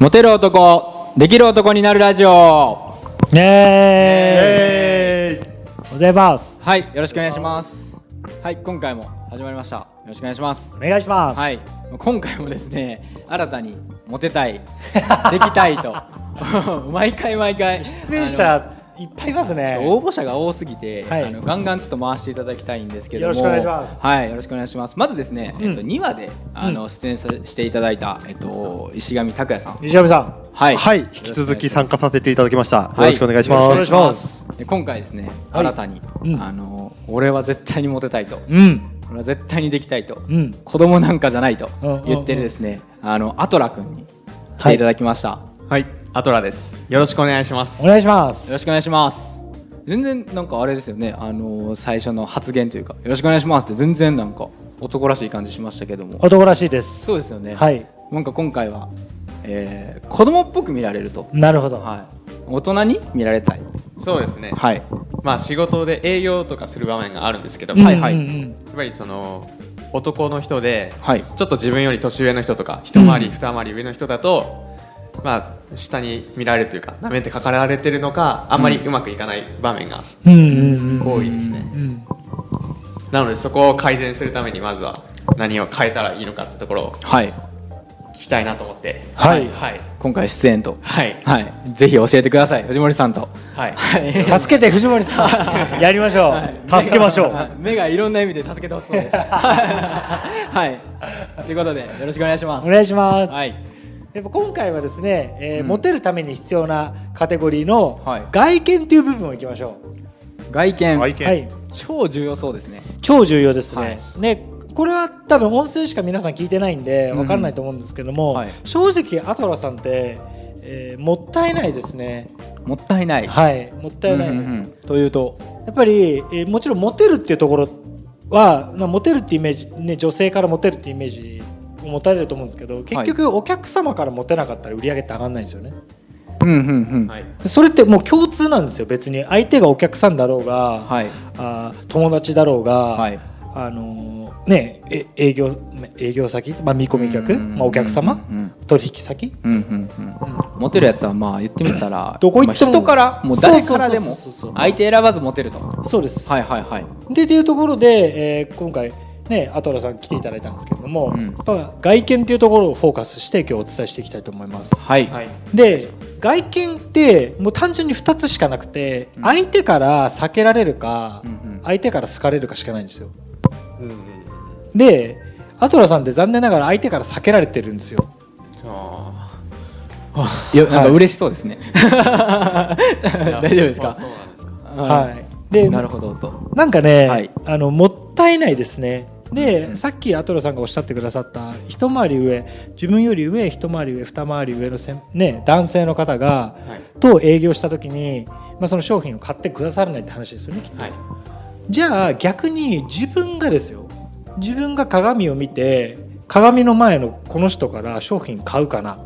モテる男できる男になるラジオ。イエーイ。おはようございます。はいよろしくお願いします。はい今回も始まりました。よろしくお願いします。お願いします。はい今回もですね新たにモテたいできたいと。毎回毎回。出演者いっぱいいますね。応募者が多すぎて、はい。あのガンガンちょっと回していただきたいんですけども。よろしくお願いします。はいよろしくお願いします。まずですね、うん。えっと2話であの、出演さしていただいたえっと石上拓也さん。西上さん。はい。はい、引き続き参加させていただきました。よはい。ろしくお願いします。よろしくお願いします。で今回ですね、はい。新たに、うん。あの俺は絶対にモテたいと、うん。俺は絶対にできたいと、うん。子供なんかじゃないとうん。言ってるですね、あのアトラ君に来ていただきました、はい、アトラです。よろしくお願いします。お願いします。よろしくお願いします。全然なんかあれですよね。あの最初の発言というかよろしくお願いしますって全然なんか男らしい感じしましたけども。男らしいです。そうですよね。はい。なんか今回は、えー子供っぽく見られると、なるほど。はい、大人に見られたい。そうですね。はい。まあ仕事で営業とかする場面があるんですけど、うんやっはいはい。うんうんぱりその男の人で、はい。ちょっと自分より年上の人とか一回り、うん。二回り上の人だと、まあ下に見られるというか舐めてかかられてるのか、あんまりうまくいかない場面が多いですね。うんなのでそこを改善するためにまずは何を変えたらいいのかってところをはい聞きたいなと思って。はいはい。今回出演とはい。はい、ぜひ教えてください、藤森さんと。はい。はい、助けて藤森さん やりましょう助けましょう目がいろんな意味で助けてほしそうです。はい、ということで、よろしくお願いします。お願いしますはい、やっぱ今回はですね、えーうん。モテるために必要なカテゴリーのはい。外見っていう部分をいきましょ外見、はい。超重要そうですね。超重要ですね、はい。ねこれは多分音声しか皆さん聞いてないんでうん。分からないと思うんですけども、はい。正直アトラさんって、えーもったいないですね。もったいない。はい。もったいないです、うんうんうん。というと、やっぱり、えーもちろんモテるっていうところはなモテるってイメージ、ね、女性からモテるってイメージを持たれると思うんですけど結局お客様からモテなかったら売り上げって上がらないんですよね。うんうんうん、はい。それってもう共通なんですよ。別に相手がお客さんだろうが、はい、あー友達だろうが、はい、あのーねえ営業営業先、まあ、見込み客、うんまあ、お客様、うん取引先。うんうんうん、モテるやつはまあ言ってみたら、どこ行ってもまあ人からもう誰からでも相手選ばずモテると。そうです、はいはいはい。でっていうところで、えー今回ねアトラさん来ていただいたんですけれども、うんやっぱ外見っていうところをフォーカスして今日お伝えしていきたいと思いますはい。はい。で外見ってもう単純に2つしかなくて、うん相手から避けられるか、うんうん相手から好かれるかしかないんですようんうん。でアトラさんって残念ながら相手から避けられてるんですよあいやなんか嬉しそうですね。大ー丈夫ですか？そうなんですか。はいでなるほどと。なんかね、はいあのもったいないですねで、さっきアトラさんがおっしゃってくださった一回り上自分より上一回り上二回り上のせん、ね、男性の方が、はい。と営業した時に、まあ、その商品を買ってくださらないって話ですよねきっとはい。じゃあ逆に自分がですよ自分が鏡を見て鏡の前のこの人から商品買うかな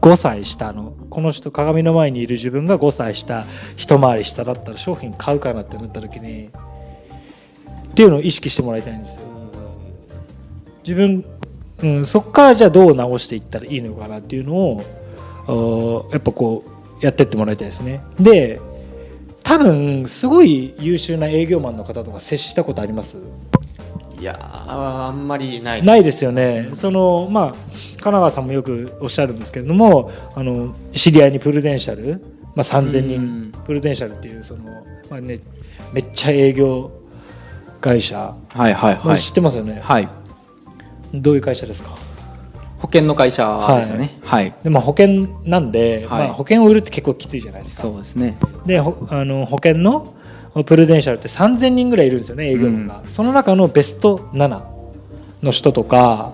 5歳下のこの人鏡の前にいる自分が5歳下一回り下だったら商品買うかなってなった時にっていうのを意識してもらいたいんですよ自分、うん、そこからじゃあどう直していったらいいのかなっていうのをやっぱこうやってってもらいたいですね。で多分すごい優秀な営業マンの方とか接したことあります？いやーあんまりない。ないですよね、そのまあ神奈川さんもよくおっしゃるんですけれどもあの知り合いにプルデンシャル、まあ、3000うん。人プルデンシャルっていうその、まあね、めっちゃ営業会社、はいはいまあはい。知ってますよね、はい。どういう会社ですか？保険の会社ですよね。はい。で、まあ、保険なんで、はい。まあ、保険を売るって結構きついじゃないですか。そうですね。でほあの保険のプルデンシャルって3000人ぐらいいるんですよね営業マンが、その中のベスト7の人とか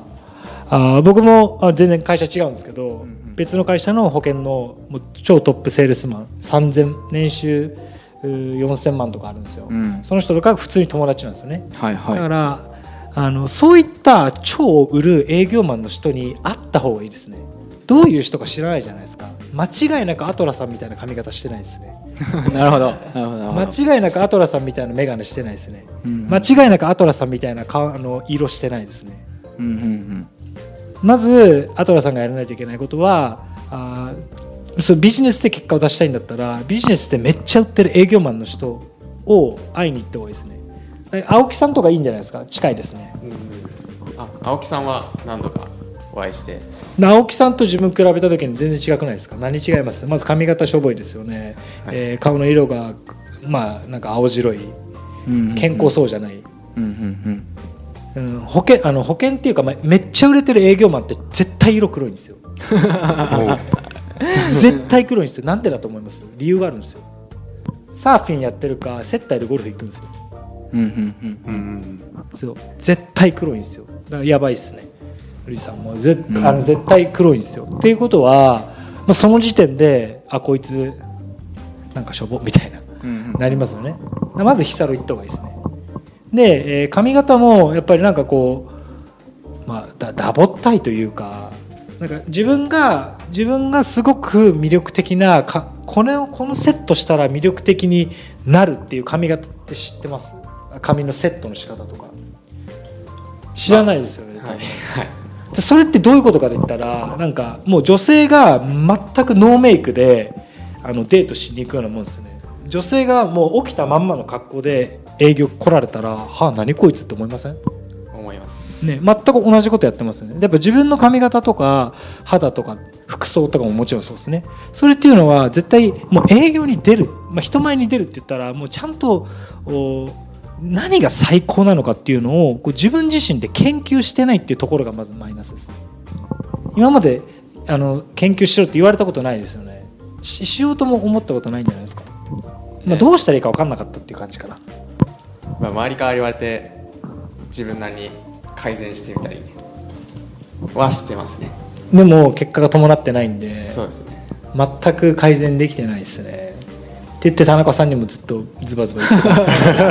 あー僕もあ全然会社違うんですけど、んうん。別の会社の保険のもう超トップセールスマン3000年収うー4000万とかあるんですよ、うん。その人とか普通に友達なんですよね、はいはい。だからあのそういった超売る営業マンの人に会った方がいいですね。どういう人か知らないじゃないですか。間違いなくアトラさんみたいな髪型してないですね。なるほど。間違いなくアトラさんみたいな眼鏡してないですね、うん間違いなくアトラさんみたいな顔あの色してないですね。うんうんうん。まずアトラさんがやらないといけないことはあーそうビジネスで結果を出したいんだったらビジネスでめっちゃ売ってる営業マンの人を会いに行った方がいいですね。で青木さんとかいいんじゃないですか？近いですね。あ青木さんは何度かお会いして？で青木さんと自分比べた時に全然違くないですか？何違います？まず髪型しょぼいですよね、はい。えー顔の色がまあなんか青白い。健康そうじゃない、うんうんうん、保険あの保険っていうか、まあ、めっちゃ売れてる営業マンって絶対色黒いんですよ。絶対黒いんですよ。なんでだと思います？理由があるんですよ。サーフィンやってるか接待でゴルフ行くんですようんうんうん。うんそう絶対黒いんですよ。だからやばいっすね。ルイさんもぜ、あの絶対黒いんですよ。っていうことは、まあ、その時点であこいつなんかしょぼみたいなうんなりますよね。まずヒサロ行った方がいいですね。で、えー髪型もやっぱりなんかこう、まあ、だダボったいというかなんか自分が自分がすごく魅力的なかこれをこのセットしたら魅力的になるっていう髪型って知ってます？髪のセットの仕方とか。知らないですよね、多分。はい。でそれってどういうことかと言ったらなんかもう女性が全くノーメイクであのデートしに行くようなもんですね。女性がもう起きたまんまの格好で営業来られたらはあ何こいつって思いません？思います。ね、全く同じことやってますよね。やっぱ自分の髪型とか肌とか服装とかももちろんそうですね。それっていうのは絶対もう営業に出る、まあ、人前に出るって言ったらもうちゃんとお何が最高なのかっていうのを自分自身で研究してないっていうところがまずマイナスです今まであの研究しろって言われたことないですよね。ししようとも思ったことないんじゃないですか、まあ、どうしたらいいか分かんなかったっていう感じかな。まあ、周りから言われて自分なりに改善してみたりはしてますね。でも結果が伴ってないんでそうですね。全く改善できてないですねって言って田中さんにもずっとズバズバ言ってたんですけど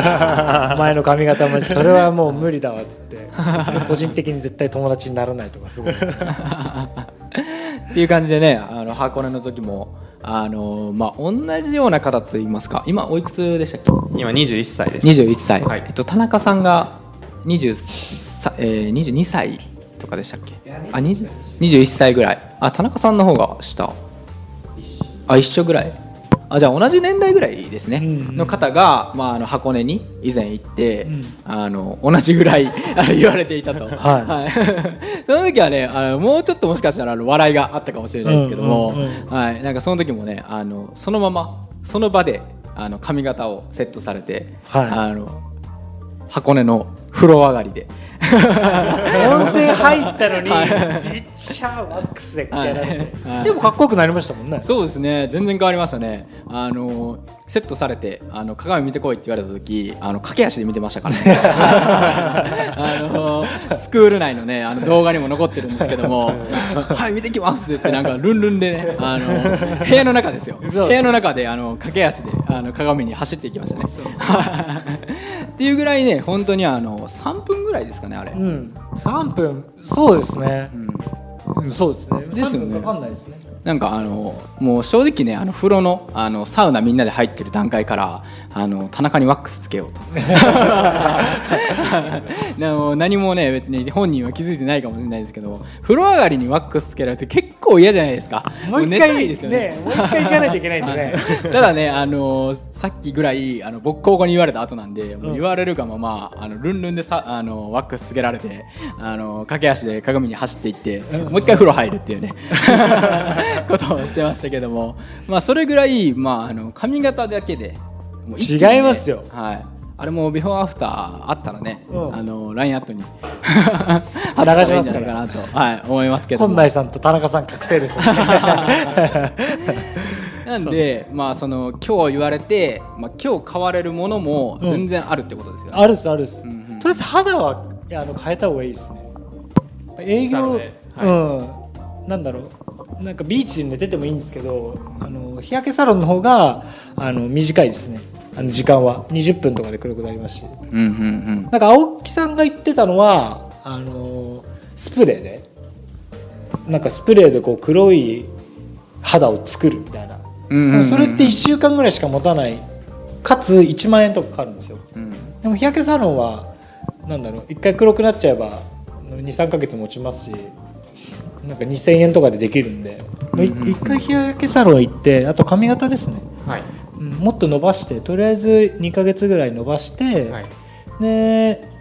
前の髪型もそれはもう無理だわっつって個人的に絶対友達にならないとかすごい。っていう感じでねあの箱根の時もあのまあ同じような方と言いますか今おいくつでしたっけ？今21歳です。21歳、はい。えっと、田中さんが20さ、えー、22歳とかでしたっけ？あ20 21歳ぐらい。あ田中さんの方が下。あ一緒ぐらいあじゃあ同じ年代ぐらいですね、うんの方が、まあ、あの箱根に以前行って、うん。あの同じぐらい 言われていたと、はい。その時はねあのもうちょっともしかしたらあの笑いがあったかもしれないですけども、うんうんうん。はい、なんかその時もねあのそのままその場であの髪型をセットされて、はい。あの箱根の風呂上がりで 温泉入ったのにはい。めっちゃワックスでやられて、でもかっこよくなりましたもんね。そうですね。全然変わりましたね。あのセットされてあの鏡見てこいって言われた時あの駆け足で見てましたからね。あのスクール内のねあの動画にも残ってるんですけども「はい見てきます」ってなんかルンルンでねあの部屋の中ですよ。部屋の中であの駆け足であの鏡に走っていきましたね。っていうぐらいね本当にあの3分ぐらいですかねあれ、うん。3分そうですね。う、ん。うんそうですね。ですよね。3分かかんないですねなんかあのもう正直ねあの風呂のあのサウナみんなで入ってる段階からあの田中にワックスつけようと。でも何もね別に本人は気づいてないかもしれないですけど風呂上がりにワックスつけられて結構嫌じゃないですか。もう一回ですよね。もう一回行かないといけないんでね。ただね、あのさっきぐらいあの僕高校に言われた後なんで、もう言われるがままあのルンルンでさあのワックスつけられてあの駆け足で鏡に走っていって、もう一回風呂入るっていうね ことをしてましたけども、まあ、それぐらい、まあ、あの髪型だけでね違いますよ。はい。あれもビフォーアフターあったらね、うん。あの LINE アットに流しますから。いいんじゃないかなと、はい、思いますけども。本内さんと田中さん確定です。ね なんで、まあ、その今日言われて、まあ、今日買われるものも全然あるってことですよね。あるっすあるっす、んうんとりあえず肌はいやあの変えた方がいいですね。営業、サロでうんなんだろう。なんかビーチで寝ててもいいんですけどあの日焼けサロンの方があの短いですね。あの時間は。20分とかで黒くなりますし。うんうんうん。なんか青木さんが言ってたのはあのスプレーで。なんかスプレーでこう黒い肌を作るみたいな、うんうんうん。それって1週間ぐらいしか持たない。かつ1万円とかかかるんですよ。うん。でも日焼けサロンはなんだろう。1回黒くなっちゃえば23か月持ちますしなんか2000円とかでできるんで。い一回日焼けサロン行ってあと髪型ですね、はい。うんもっと伸ばしてとりあえず2ヶ月ぐらい伸ばして、はい。で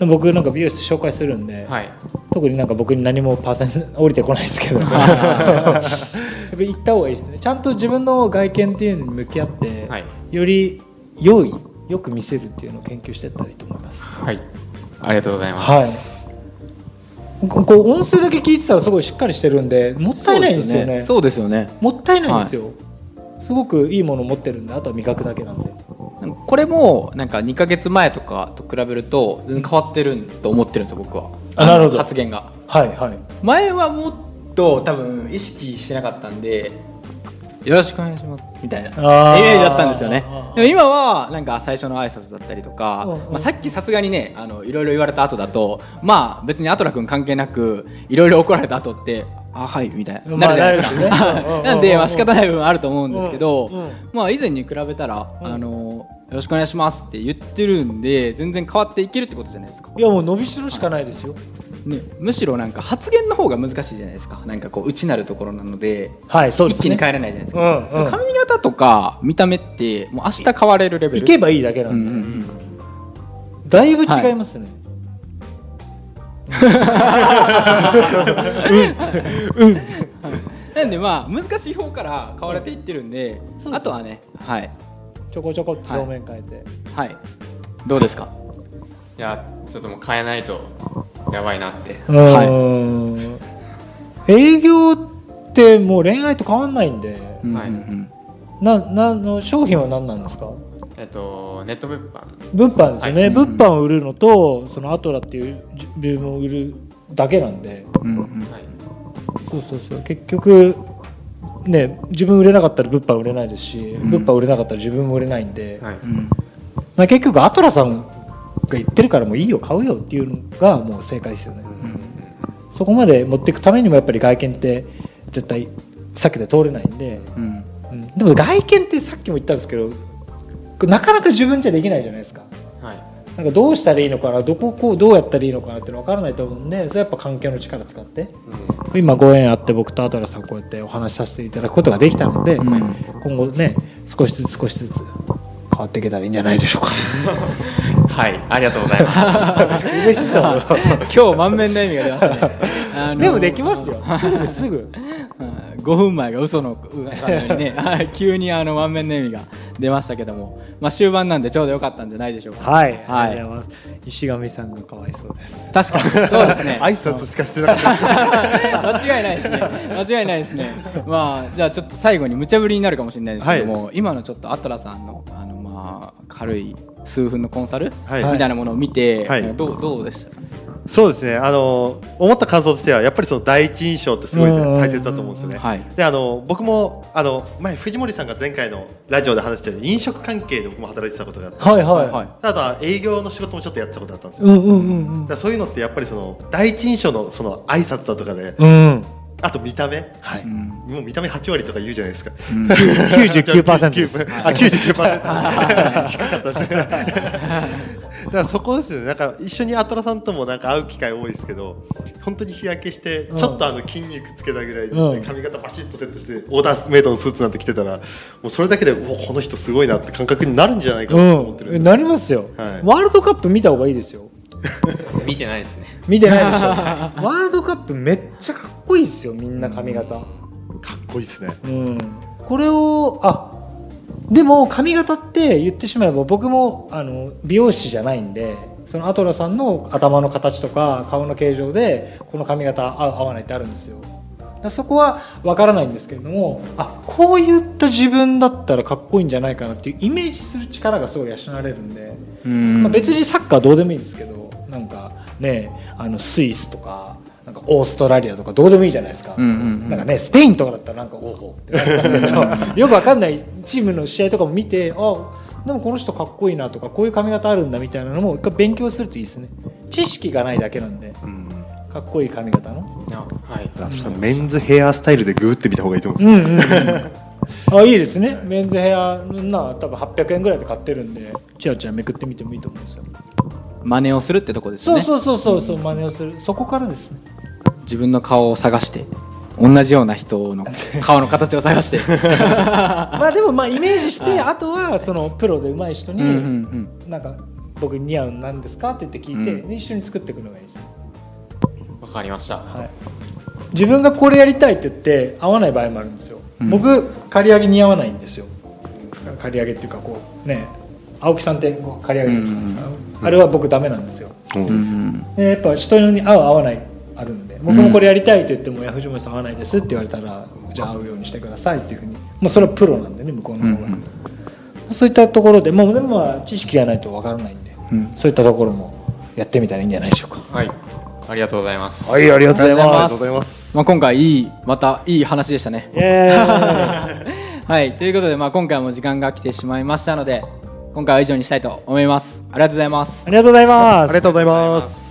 僕なんか美容室紹介するんで、はい。特になんか僕に何もパーセント 降りてこないですけど。やっぱ行った方がいいですね。ちゃんと自分の外見っていうのに向き合って、はい。より良いよく見せるっていうのを研究していったらいいと思います。はい。ありがとうございます。ここう音声だけ聞いてたらすごいしっかりしてるんでもったいないんですよね。そうですよね。もったいないんですよ、すごくいいものを持ってるんであとは味覚だけなんで。これもなんか2か月前とかと比べると変わってると思ってるんですよ僕は。あなるほど。発言が。はいはい。前はもっと多分意識してなかったんでよろしくお願いします。みたいな。イメあーージだったんですよね。でも今はなんか最初の挨拶だったりとか、まあ、さっきさすがにねあのいろいろ言われた後だとまあ別にアトラ君関係なくいろいろ怒られた後ってあはいみたいななるじゃないですか、まあ なんで、まあ、仕方ない部分あると思うんですけど、まあ以前に比べたら、うん。あのよろしくお願いしますって言ってるんで全然変わっていけるってことじゃないですか。いやもう伸びしろしかないですよね、むしろなんか発言の方が難しいじゃないですか。なんかこう内なるところなのではいそうですね。一気に変えれないじゃないですか、うんうん。髪型とか見た目ってもう明日変われるレベル。行けばいいだけなうんんで、うんうんだいぶ違いますね、なんでまあ難しい方から変われていってるんで、そうです。あとはねはい。ちょこちょこ表面変えて、はい。どうですか？いやちょっともう変えないとやばいなって。うーん。営業ってもう恋愛と変わんないんで。うんはい。ななの商品は何なんですか？えっとネット物販。物販ですよね、はい。物販を売るのとそのアトラっていう自分を売るだけなんで。うんうん。はい。そうそうそう。結局ね自分売れなかったら物販売れないですし、ん。物販売れなかったら自分も売れないんで、はい。結局アトラさんが言ってるからもういいよ買うよっていうのがもう正解ですよね、そこまで持っていくためにもやっぱり外見って絶対さっきで通れないんで、うん。うん。でも外見ってさっきも言ったんですけどなかなか自分じゃできないじゃないですか。はい。なんかどうしたらいいのかなどここうどうやったらいいのかなっていうの分からないと思うんでそれやっぱ環境の力使って。今ご縁あって僕とアトラさんこうやってお話しさせていただくことができたので、うん。今後ね少しずつ少しずつ変わっていけたらいいんじゃないでしょうか。はいありがとうございます。嬉しそう今日満面の笑みが出ましたね。あのでもできますよ。すぐですぐ。5分前が嘘ののにね。はい急にあの満面の笑みが出ましたけども、まあ、終盤なんでちょうどよかったんじゃないでしょうか。はい、はい。ありがとうございます。石上さんがかわいそうです。確かにそうですね。挨拶しかしてなかった間違いないですね。間違いないですね。まあじゃあちょっと最後に無茶ぶりになるかもしれないですけども、今のちょっとアトラさんのあのまあ軽い数分のコンサル、はい。みたいなものを見て、はい。どうどうでした？かねそうですね。あの思った感想としてはやっぱりその第一印象ってすごい大切だと思うんですよね。はい。であの僕もあの前藤森さんが前回のラジオで話してる飲食関係で僕も働いてたことがあって。はいはい、はいあとは営業の仕事もちょっとやってたことあったんですよ。うんうんうんだからそういうのってやっぱりその第一印象のその挨拶だとかでうんうんあと見た目？はい、うんもう見た目8割とか言うじゃないですか。99%ですあ、99%。低かったですね。だからそこですよね。なんか一緒にアトラさんともなんか会う機会多いですけど、本当に日焼けして、うんちょっとあの筋肉つけたぐらいにして、うん髪型バシッとセットして、オーダーメイドのスーツなんて着てたら、もうそれだけで、この人すごいなって感覚になるんじゃないかなと思ってるんですうん、よ。なりますよ、はいワールドカップ見た方がいいですよ 見てないですね。見てないでしょ。ワールドカップめっちゃかっこいいですよみんな髪型。かっこいいですね。うん。これをあでも髪型って言ってしまえば僕もあの美容師じゃないんでそのアトラさんの頭の形とか顔の形状でこの髪型合う合わないってあるんですよ。だそこは分からないんですけれどもあこういった自分だったらかっこいいんじゃないかなっていうイメージする力がすごい養われるんで、うん。まあ、別にサッカーどうでもいいですけどねあのスイスとかなんかオーストラリアとかどうでもいいじゃないですか、うんうんうん。なんかねスペインとかだったらなんかおおってなりますけど よくわかんないチームの試合とかも見てあでもこの人かっこいいなとかこういう髪型あるんだみたいなのも一回勉強するといいですね。知識がないだけなんでうん。かっこいい髪型の。あはい。メンズヘアスタイルでグーって見た方がいいと思うんうんうん、うん、あいいですね。メンズヘアな多分800円ぐらいで買ってるんで。チラチラめくってみてもいいと思うんですよ真似をするってとこですね。そうそうそうそうそう真似をする。そこからですね。自分の顔を探して同じような人の 顔の形を探して。まあでもまあイメージして、あとはそのプロで上手い人に、なんか僕に似合うのなんですかって言って聞いて、一緒に作っていくのがいいです、わかりました。はい、自分がこれやりたいって言って合わない場合もあるんですよ、うん。僕刈り上げ似合わないんですよ。刈り上げっていうかこうね青木さんってこう刈り上げるじゃないですか、あれは僕ダメなんですよ。うん。うんでやっぱ人に合う合わないあるんで僕もこれやりたいって言っても、いや藤森さん合わないですって言われたらじゃあ合うようにしてくださいっていうふうに。もうそれはプロなんでね向こうの方が、うんそういったところでもうでもまあ知識がないとわからないんで、うん。そういったところもやってみたらいいんじゃないでしょうか。はい。ありがとうございます。はいありがとうございありがますとうございます。まあ、今回いいまたいい話でしたね。イエーイ。はい。ということで、まあ、今回も時間が来てしまいましたので今回は以上にしたいと思います。ありがとうございます。ありがとうございます。ありがとうございます